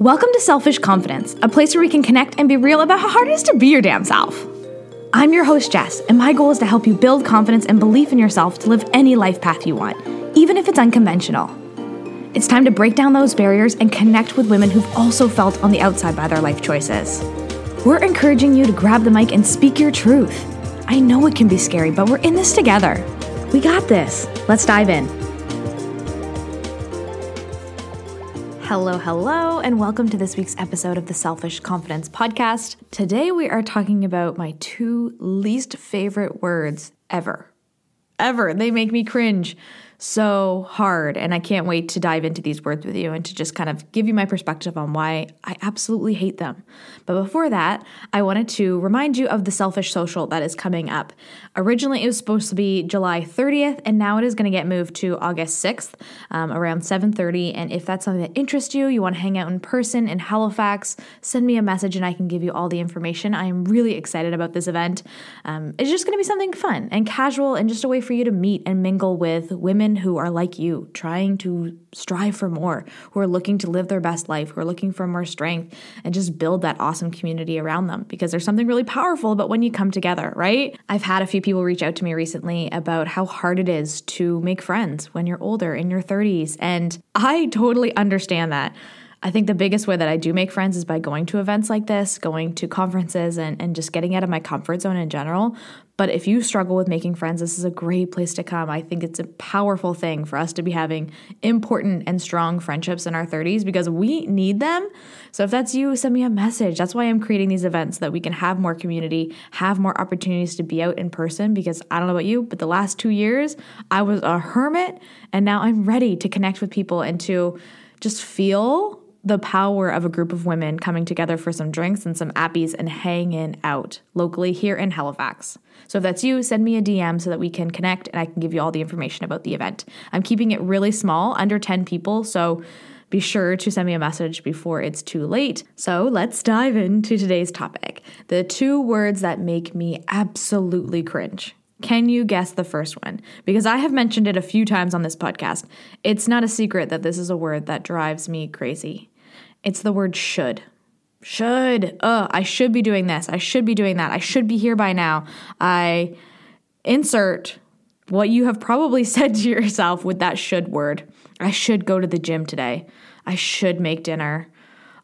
Welcome to Selfish Confidence, a place where we can connect and be real about how hard it is to be your damn self. I'm your host, Jess, and my goal is to help you build confidence and belief in yourself to live any life path you want, even if it's unconventional. It's time to break down those barriers and connect with women who've also felt on the outside by their life choices. We're encouraging you to grab the mic and speak your truth. I know it can be scary, but we're in this together. We got this. Let's dive in. Hello, hello, and welcome to this week's episode of the Selfish Confidence Podcast. Today we are talking about my two least favorite words ever. Ever. They make me cringe so hard. And I can't wait to dive into these words with you and to just kind of give you my perspective on why I absolutely hate them. But before that, I wanted to remind you of the Selfish Social that is coming up. Originally, it was supposed to be July 30th, and now it is going to get moved to August 6th um, around 7:30. And if that's something that interests you, you want to hang out in person in Halifax, send me a message and I can give you all the information. I am really excited about this event. Um, it's just going to be something fun and casual, and just a way for you to meet and mingle with women women who are like you, trying to strive for more, who are looking to live their best life, who are looking for more strength, and just build that awesome community around them because there's something really powerful about when you come together, right? I've had a few people reach out to me recently about how hard it is to make friends when you're older in your 30s. And I totally understand that. I think the biggest way that I do make friends is by going to events like this, going to conferences, and, and just getting out of my comfort zone in general. But if you struggle with making friends, this is a great place to come. I think it's a powerful thing for us to be having important and strong friendships in our 30s because we need them. So if that's you, send me a message. That's why I'm creating these events so that we can have more community, have more opportunities to be out in person because I don't know about you, but the last 2 years I was a hermit and now I'm ready to connect with people and to just feel the power of a group of women coming together for some drinks and some appies and hanging out locally here in Halifax. So if that's you, send me a DM so that we can connect and I can give you all the information about the event. I'm keeping it really small, under 10 people, so be sure to send me a message before it's too late. So let's dive into today's topic the two words that make me absolutely cringe. Can you guess the first one? Because I have mentioned it a few times on this podcast. It's not a secret that this is a word that drives me crazy. It's the word should. Should. Ugh, I should be doing this. I should be doing that. I should be here by now. I insert what you have probably said to yourself with that should word. I should go to the gym today. I should make dinner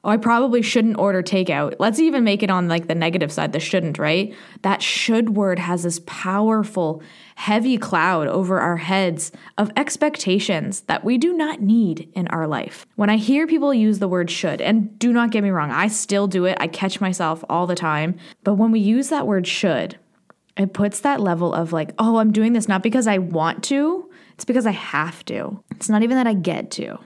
oh, I probably shouldn't order takeout. Let's even make it on like the negative side, the shouldn't, right? That should word has this powerful, heavy cloud over our heads of expectations that we do not need in our life. When I hear people use the word should, and do not get me wrong, I still do it, I catch myself all the time. But when we use that word should, it puts that level of like, oh, I'm doing this not because I want to, it's because I have to. It's not even that I get to.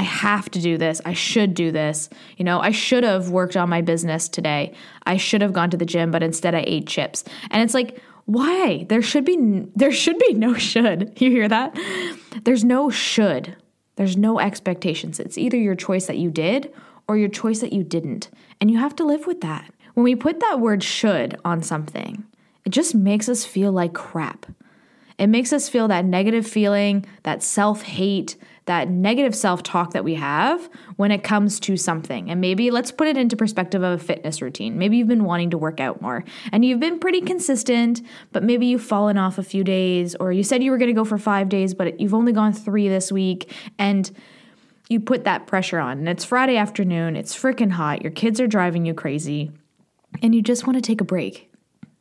I have to do this. I should do this. You know, I should have worked on my business today. I should have gone to the gym, but instead I ate chips. And it's like, why? There should be there should be no should. You hear that? There's no should. There's no expectations. It's either your choice that you did or your choice that you didn't. And you have to live with that. When we put that word should on something, it just makes us feel like crap. It makes us feel that negative feeling, that self hate, that negative self talk that we have when it comes to something. And maybe let's put it into perspective of a fitness routine. Maybe you've been wanting to work out more and you've been pretty consistent, but maybe you've fallen off a few days, or you said you were going to go for five days, but you've only gone three this week. And you put that pressure on. And it's Friday afternoon, it's freaking hot, your kids are driving you crazy, and you just want to take a break.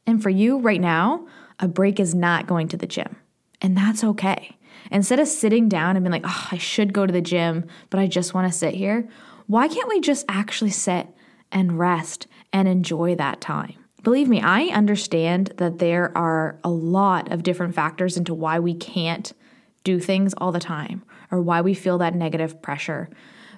And for you right now, a break is not going to the gym. And that's okay. Instead of sitting down and being like, oh, I should go to the gym, but I just want to sit here, why can't we just actually sit and rest and enjoy that time? Believe me, I understand that there are a lot of different factors into why we can't do things all the time or why we feel that negative pressure.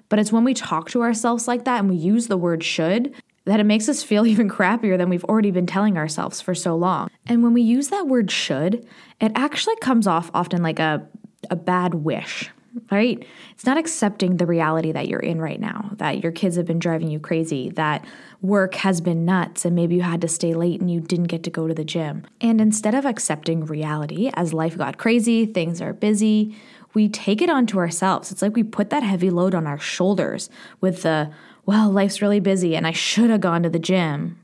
But it's when we talk to ourselves like that and we use the word should that it makes us feel even crappier than we've already been telling ourselves for so long. And when we use that word should, it actually comes off often like a a bad wish, right? It's not accepting the reality that you're in right now, that your kids have been driving you crazy, that work has been nuts and maybe you had to stay late and you didn't get to go to the gym. And instead of accepting reality as life got crazy, things are busy, we take it onto ourselves. It's like we put that heavy load on our shoulders with the well, life's really busy and I should have gone to the gym,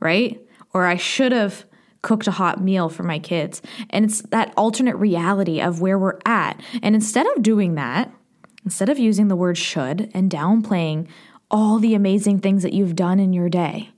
right? Or I should have cooked a hot meal for my kids. And it's that alternate reality of where we're at. And instead of doing that, instead of using the word should and downplaying all the amazing things that you've done in your day,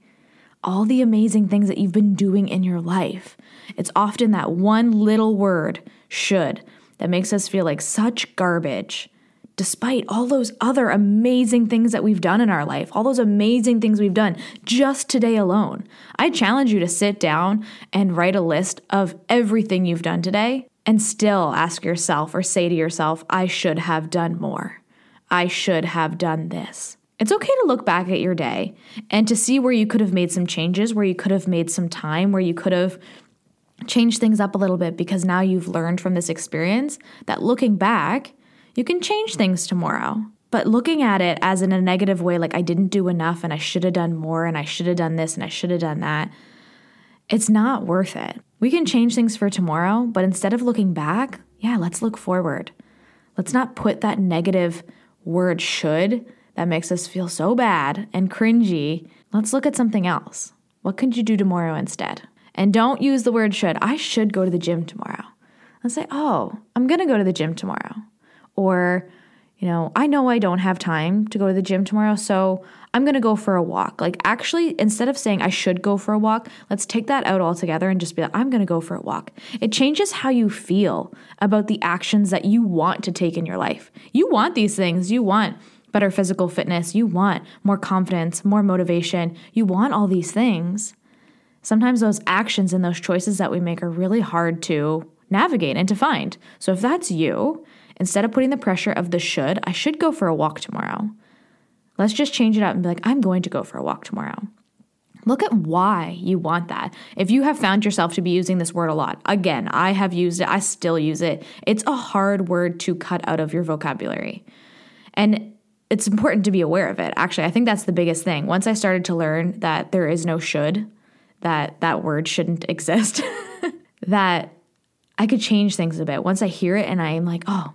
all the amazing things that you've been doing in your life, it's often that one little word, should, that makes us feel like such garbage despite all those other amazing things that we've done in our life, all those amazing things we've done just today alone. I challenge you to sit down and write a list of everything you've done today and still ask yourself or say to yourself, I should have done more. I should have done this. It's okay to look back at your day and to see where you could have made some changes, where you could have made some time, where you could have changed things up a little bit because now you've learned from this experience that looking back, you can change things tomorrow. But looking at it as in a negative way, like I didn't do enough and I should have done more and I should have done this and I should have done that, it's not worth it. We can change things for tomorrow, but instead of looking back, yeah, let's look forward. Let's not put that negative word should that makes us feel so bad and cringy. Let's look at something else. What could you do tomorrow instead? And don't use the word should. I should go to the gym tomorrow. Let's say, oh, I'm going to go to the gym tomorrow. Or, you know, I know I don't have time to go to the gym tomorrow, so I'm going to go for a walk. Like, actually, instead of saying I should go for a walk, let's take that out altogether and just be like, I'm going to go for a walk. It changes how you feel about the actions that you want to take in your life. You want these things. You want better physical fitness. You want more confidence, more motivation. You want all these things. Sometimes those actions and those choices that we make are really hard to navigate and to find. So if that's you, Instead of putting the pressure of the should, I should go for a walk tomorrow. Let's just change it up and be like, I'm going to go for a walk tomorrow. Look at why you want that. If you have found yourself to be using this word a lot, again, I have used it, I still use it. It's a hard word to cut out of your vocabulary. And it's important to be aware of it. Actually, I think that's the biggest thing. Once I started to learn that there is no should, that that word shouldn't exist, that I could change things a bit. Once I hear it and I'm like, oh,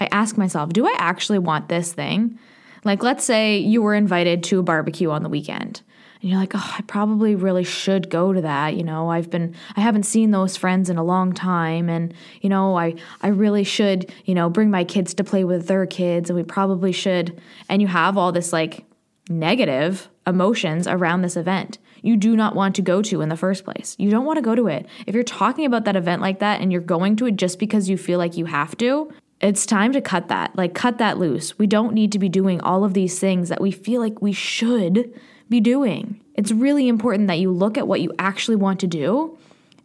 I ask myself, do I actually want this thing? Like, let's say you were invited to a barbecue on the weekend and you're like, oh, I probably really should go to that. You know, I've been, I haven't seen those friends in a long time. And, you know, I, I really should, you know, bring my kids to play with their kids and we probably should. And you have all this like negative emotions around this event you do not want to go to in the first place. You don't want to go to it. If you're talking about that event like that and you're going to it just because you feel like you have to, it's time to cut that. Like, cut that loose. We don't need to be doing all of these things that we feel like we should be doing. It's really important that you look at what you actually want to do.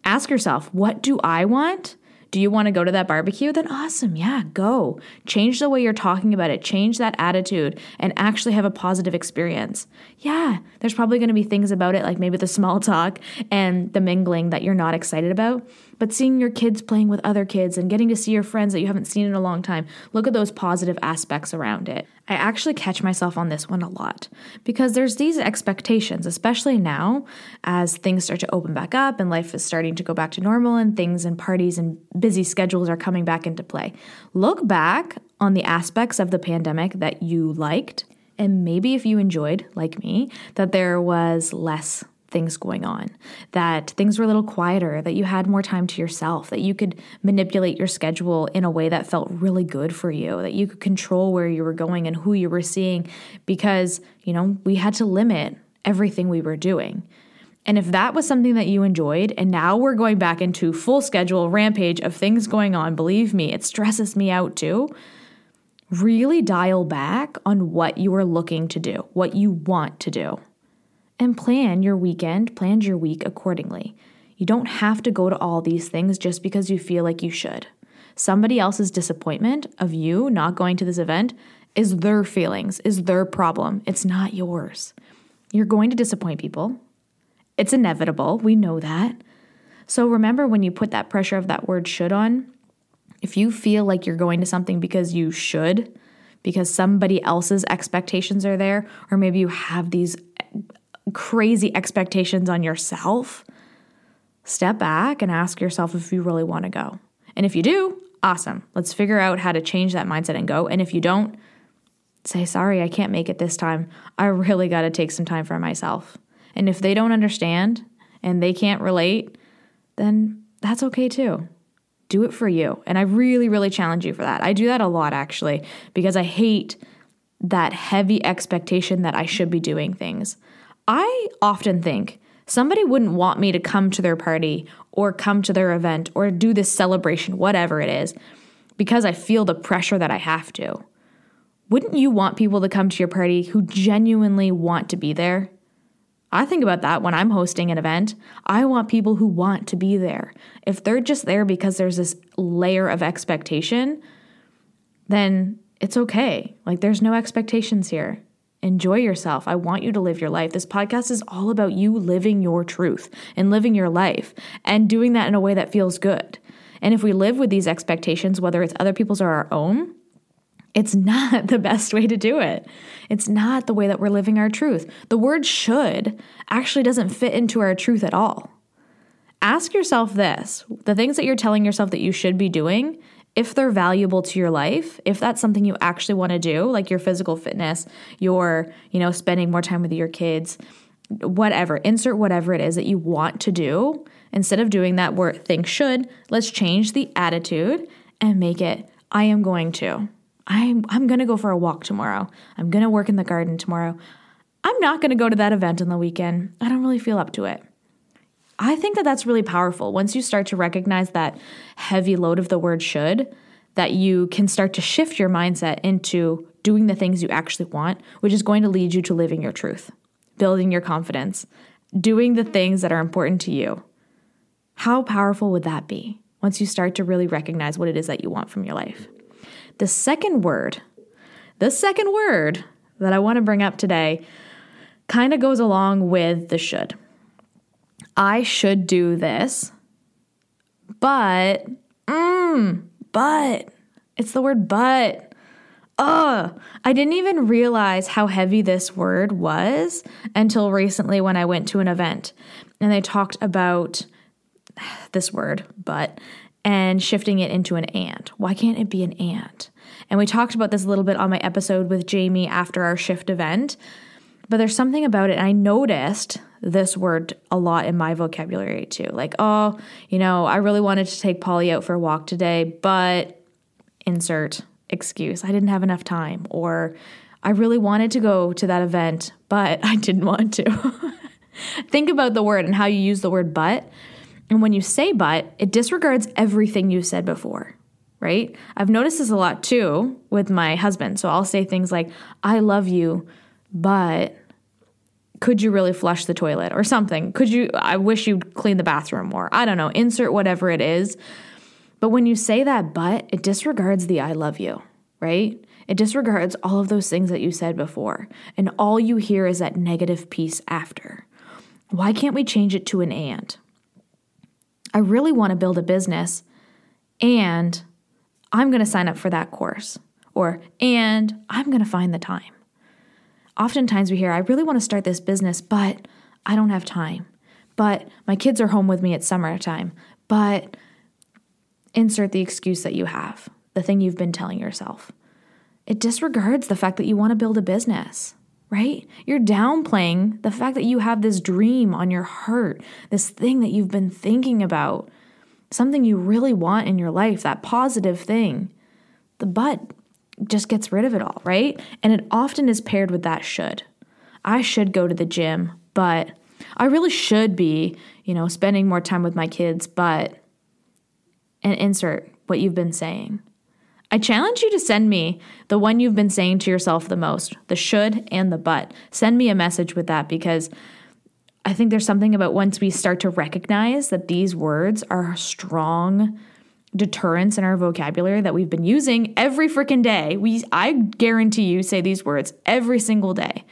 Ask yourself, what do I want? Do you want to go to that barbecue? Then awesome. Yeah, go. Change the way you're talking about it, change that attitude, and actually have a positive experience. Yeah, there's probably going to be things about it, like maybe the small talk and the mingling that you're not excited about. But seeing your kids playing with other kids and getting to see your friends that you haven't seen in a long time, look at those positive aspects around it. I actually catch myself on this one a lot because there's these expectations, especially now as things start to open back up and life is starting to go back to normal and things and parties and busy schedules are coming back into play. Look back on the aspects of the pandemic that you liked. And maybe if you enjoyed, like me, that there was less things going on, that things were a little quieter, that you had more time to yourself, that you could manipulate your schedule in a way that felt really good for you, that you could control where you were going and who you were seeing because, you know, we had to limit everything we were doing. And if that was something that you enjoyed, and now we're going back into full schedule rampage of things going on, believe me, it stresses me out too. Really dial back on what you are looking to do, what you want to do and plan your weekend, plan your week accordingly. You don't have to go to all these things just because you feel like you should. Somebody else's disappointment of you not going to this event is their feelings, is their problem. It's not yours. You're going to disappoint people. It's inevitable. We know that. So remember when you put that pressure of that word should on, if you feel like you're going to something because you should, because somebody else's expectations are there, or maybe you have these crazy expectations on yourself, step back and ask yourself if you really want to go. And if you do, awesome. Let's figure out how to change that mindset and go. And if you don't, say, sorry, I can't make it this time. I really got to take some time for myself. And if they don't understand and they can't relate, then that's okay too. Do it for you. And I really, really challenge you for that. I do that a lot actually because I hate that heavy expectation that I should be doing things. I often think somebody wouldn't want me to come to their party or come to their event or do this celebration, whatever it is, because I feel the pressure that I have to. Wouldn't you want people to come to your party who genuinely want to be there? I think about that when I'm hosting an event. I want people who want to be there. If they're just there because there's this layer of expectation, then it's okay. Like there's no expectations here. Enjoy yourself. I want you to live your life. This podcast is all about you living your truth and living your life and doing that in a way that feels good. And if we live with these expectations, whether it's other people's or our own, it's not the best way to do it. It's not the way that we're living our truth. The word should actually doesn't fit into our truth at all. Ask yourself this the things that you're telling yourself that you should be doing, if they're valuable to your life, if that's something you actually want to do, like your physical fitness, your, you know, spending more time with your kids, whatever, insert whatever it is that you want to do, instead of doing that where things should, let's change the attitude and make it I am going to. I'm I'm going to go for a walk tomorrow. I'm going to work in the garden tomorrow. I'm not going to go to that event on the weekend. I don't really feel up to it. I think that that's really powerful. Once you start to recognize that heavy load of the word should, that you can start to shift your mindset into doing the things you actually want, which is going to lead you to living your truth, building your confidence, doing the things that are important to you. How powerful would that be once you start to really recognize what it is that you want from your life? The second word, the second word that I want to bring up today kind of goes along with the should. I should do this, but, mm, but, it's the word but. Ugh, I didn't even realize how heavy this word was until recently when I went to an event and they talked about this word, but, and shifting it into an and. Why can't it be an and? And we talked about this a little bit on my episode with Jamie after our shift event. But there's something about it. I noticed this word a lot in my vocabulary too. Like, oh, you know, I really wanted to take Polly out for a walk today, but insert excuse. I didn't have enough time. Or I really wanted to go to that event, but I didn't want to. Think about the word and how you use the word but. And when you say but, it disregards everything you said before, right? I've noticed this a lot too with my husband. So I'll say things like, I love you, but could you really flush the toilet or something? Could you, I wish you'd clean the bathroom more. I don't know, insert whatever it is. But when you say that but, it disregards the I love you, right? It disregards all of those things that you said before. And all you hear is that negative piece after. Why can't we change it to an and? I really want to build a business and I'm going to sign up for that course. Or, and I'm going to find the time. Oftentimes we hear, I really want to start this business, but I don't have time. But my kids are home with me at summertime. But insert the excuse that you have, the thing you've been telling yourself. It disregards the fact that you want to build a business, right? You're downplaying the fact that you have this dream on your heart, this thing that you've been thinking about, something you really want in your life, that positive thing. The but just gets rid of it all, right? And it often is paired with that should. I should go to the gym, but I really should be, you know, spending more time with my kids, but and insert what you've been saying. I challenge you to send me the one you've been saying to yourself the most, the should and the but. Send me a message with that because I think there's something about once we start to recognize that these words are strong deterrence in our vocabulary that we've been using every freaking day. We I guarantee you say these words every single day.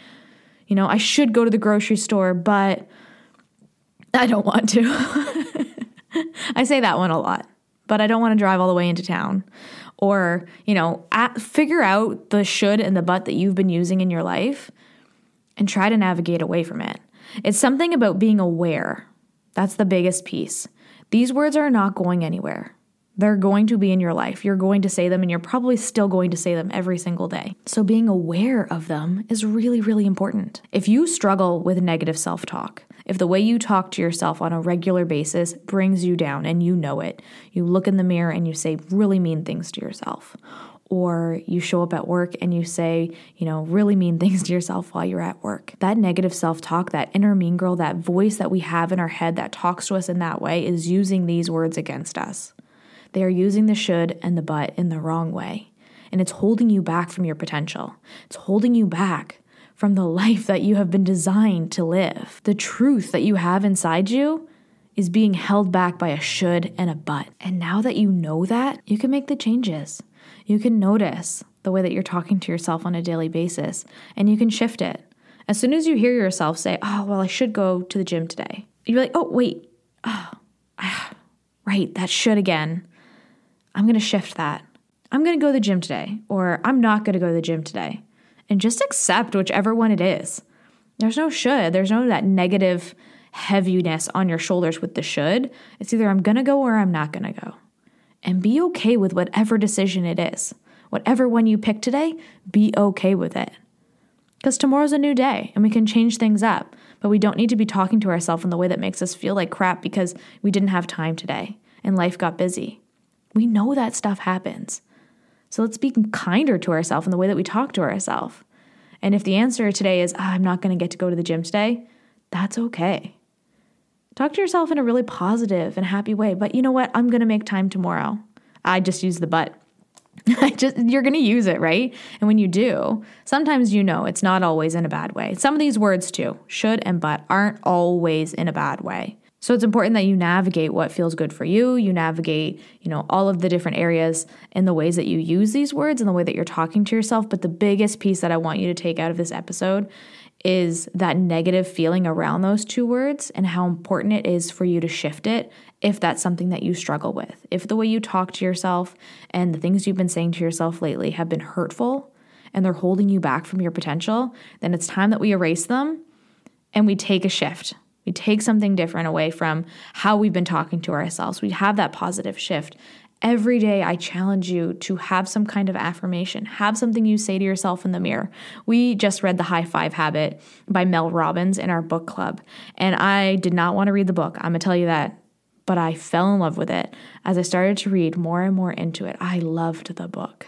You know, I should go to the grocery store, but I don't want to. I say that one a lot, but I don't want to drive all the way into town. Or, you know, at, figure out the should and the but that you've been using in your life and try to navigate away from it. It's something about being aware. That's the biggest piece. These words are not going anywhere. They're going to be in your life. You're going to say them, and you're probably still going to say them every single day. So, being aware of them is really, really important. If you struggle with negative self talk, if the way you talk to yourself on a regular basis brings you down and you know it, you look in the mirror and you say really mean things to yourself, or you show up at work and you say, you know, really mean things to yourself while you're at work. That negative self talk, that inner mean girl, that voice that we have in our head that talks to us in that way is using these words against us. They are using the should and the but in the wrong way. And it's holding you back from your potential. It's holding you back from the life that you have been designed to live. The truth that you have inside you is being held back by a should and a but. And now that you know that, you can make the changes. You can notice the way that you're talking to yourself on a daily basis and you can shift it. As soon as you hear yourself say, Oh, well, I should go to the gym today, you're like, Oh, wait. Oh, right, that should again. I'm going to shift that. I'm going to go to the gym today, or I'm not going to go to the gym today. And just accept whichever one it is. There's no should, there's no that negative heaviness on your shoulders with the should. It's either I'm going to go or I'm not going to go and be okay with whatever decision it is. Whatever one you pick today, be okay with it. Because tomorrow's a new day and we can change things up, but we don't need to be talking to ourselves in the way that makes us feel like crap because we didn't have time today and life got busy. We know that stuff happens. So let's be kinder to ourselves in the way that we talk to ourselves. And if the answer today is, oh, I'm not going to get to go to the gym today, that's okay. Talk to yourself in a really positive and happy way. But you know what? I'm going to make time tomorrow. I just use the but. I just you're going to use it, right? And when you do, sometimes you know it's not always in a bad way. Some of these words too, should and but aren't always in a bad way. So it's important that you navigate what feels good for you. You navigate, you know, all of the different areas in the ways that you use these words and the way that you're talking to yourself, but the biggest piece that I want you to take out of this episode is that negative feeling around those two words and how important it is for you to shift it if that's something that you struggle with. If the way you talk to yourself and the things you've been saying to yourself lately have been hurtful and they're holding you back from your potential, then it's time that we erase them and we take a shift. We take something different away from how we've been talking to ourselves. We have that positive shift Every day, I challenge you to have some kind of affirmation, have something you say to yourself in the mirror. We just read The High Five Habit by Mel Robbins in our book club, and I did not want to read the book. I'm gonna tell you that. But I fell in love with it as I started to read more and more into it. I loved the book.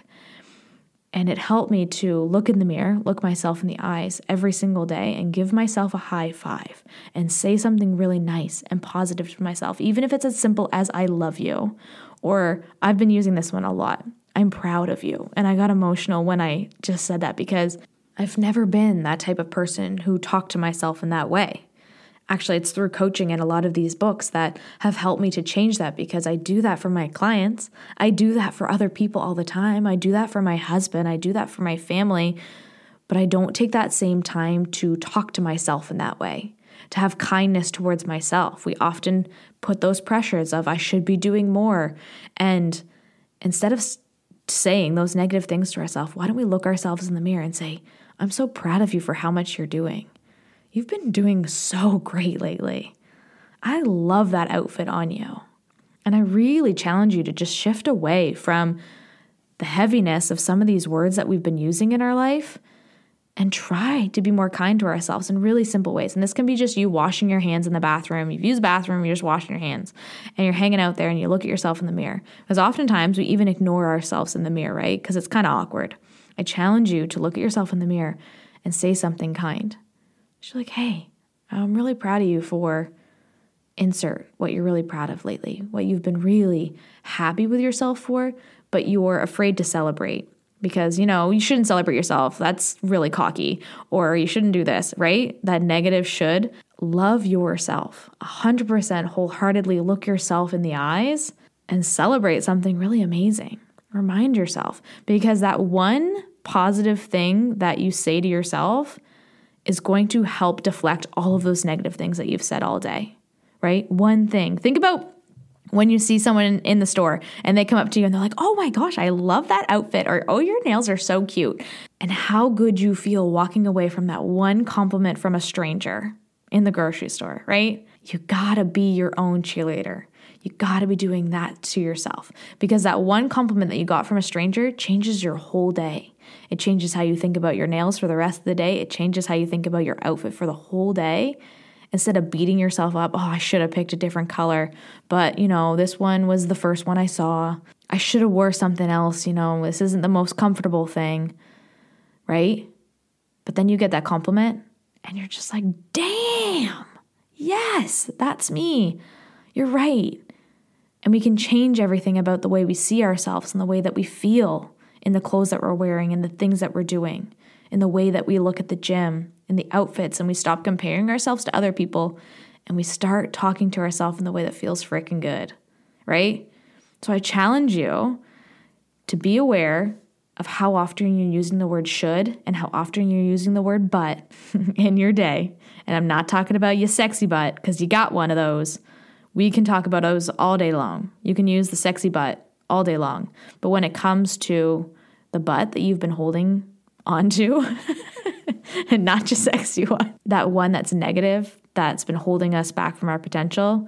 And it helped me to look in the mirror, look myself in the eyes every single day, and give myself a high five and say something really nice and positive to myself, even if it's as simple as I love you or I've been using this one a lot. I'm proud of you. And I got emotional when I just said that because I've never been that type of person who talked to myself in that way. Actually, it's through coaching and a lot of these books that have helped me to change that because I do that for my clients. I do that for other people all the time. I do that for my husband. I do that for my family. But I don't take that same time to talk to myself in that way to have kindness towards myself. We often put those pressures of I should be doing more. And instead of saying those negative things to ourselves, why don't we look ourselves in the mirror and say, I'm so proud of you for how much you're doing. You've been doing so great lately. I love that outfit on you. And I really challenge you to just shift away from the heaviness of some of these words that we've been using in our life and try to be more kind to ourselves in really simple ways. And this can be just you washing your hands in the bathroom. You've used the bathroom, you're just washing your hands, and you're hanging out there and you look at yourself in the mirror. Because oftentimes we even ignore ourselves in the mirror, right? Because it's kind of awkward. I challenge you to look at yourself in the mirror and say something kind. She's like, hey, I'm really proud of you for insert what you're really proud of lately, what you've been really happy with yourself for, but you're afraid to celebrate because you know you shouldn't celebrate yourself. That's really cocky. Or you shouldn't do this right? That negative should. Love yourself. 100% wholeheartedly look yourself in the eyes and celebrate something really amazing. Remind yourself because that one positive thing that you say to yourself is going to help deflect all of those negative things that you've said all day right? One thing. Think about when you see someone in the store and they come up to you and they're like, oh my gosh, I love that outfit, or oh, your nails are so cute. And how good you feel walking away from that one compliment from a stranger in the grocery store, right? You gotta be your own cheerleader. You got to be doing that to yourself because that one compliment that you got from a stranger changes your whole day. It changes how you think about your nails for the rest of the day. It changes how you think about your outfit for the whole day. Instead of beating yourself up, oh, I should have picked a different color, but you know, this one was the first one I saw. I should have wore something else, you know, this isn't the most comfortable thing, right? But then you get that compliment and you're just like, "Damn. Yes, that's me. You're right." And we can change everything about the way we see ourselves and the way that we feel in the clothes that we're wearing and the things that we're doing, in the way that we look at the gym, in the outfits, and we stop comparing ourselves to other people and we start talking to ourselves in the way that feels freaking good, right? So I challenge you to be aware of how often you're using the word should and how often you're using the word but in your day. And I'm not talking about you sexy butt because you got one of those. We can talk about those all day long. You can use the sexy butt all day long. But when it comes to the butt that you've been holding onto, and not just sexy one, that one that's negative, that's been holding us back from our potential,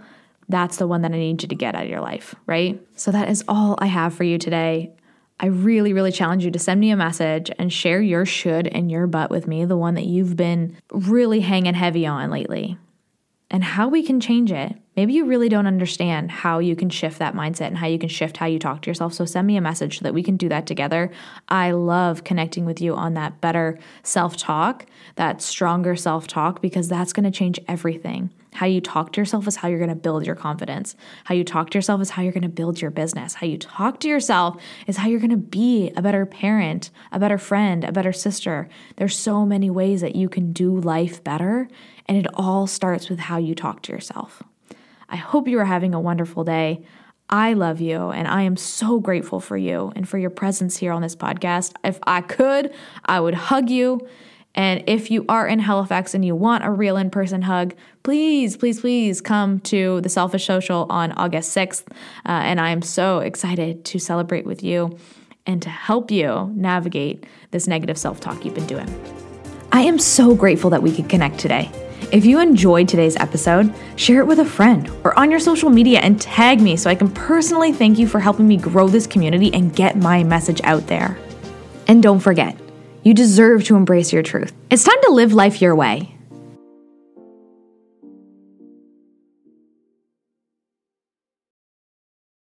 that's the one that I need you to get out of your life, right? So that is all I have for you today. I really, really challenge you to send me a message and share your should and your butt with me, the one that you've been really hanging heavy on lately, and how we can change it maybe you really don't understand how you can shift that mindset and how you can shift how you talk to yourself. So send me a message so that we can do that together. I love connecting with you on that better self talk, that stronger self talk, because that's going to change everything. How you talk to yourself is how you're going to build your confidence. How you talk to yourself is how you're going to build your business. How you talk to yourself is how you're going to be a better parent, a better friend, a better sister. There's so many ways that you can do life better, and it all starts with how you talk to yourself. I hope you are having a wonderful day. I love you and I am so grateful for you and for your presence here on this podcast. If I could, I would hug you. And if you are in Halifax and you want a real in person hug, please, please, please come to the Selfish Social on August 6th. Uh, and I am so excited to celebrate with you and to help you navigate this negative self talk you've been doing. I am so grateful that we could connect today. If you enjoyed today's episode, share it with a friend or on your social media and tag me so I can personally thank you for helping me grow this community and get my message out there. And don't forget, you deserve to embrace your truth. It's time to live life your way.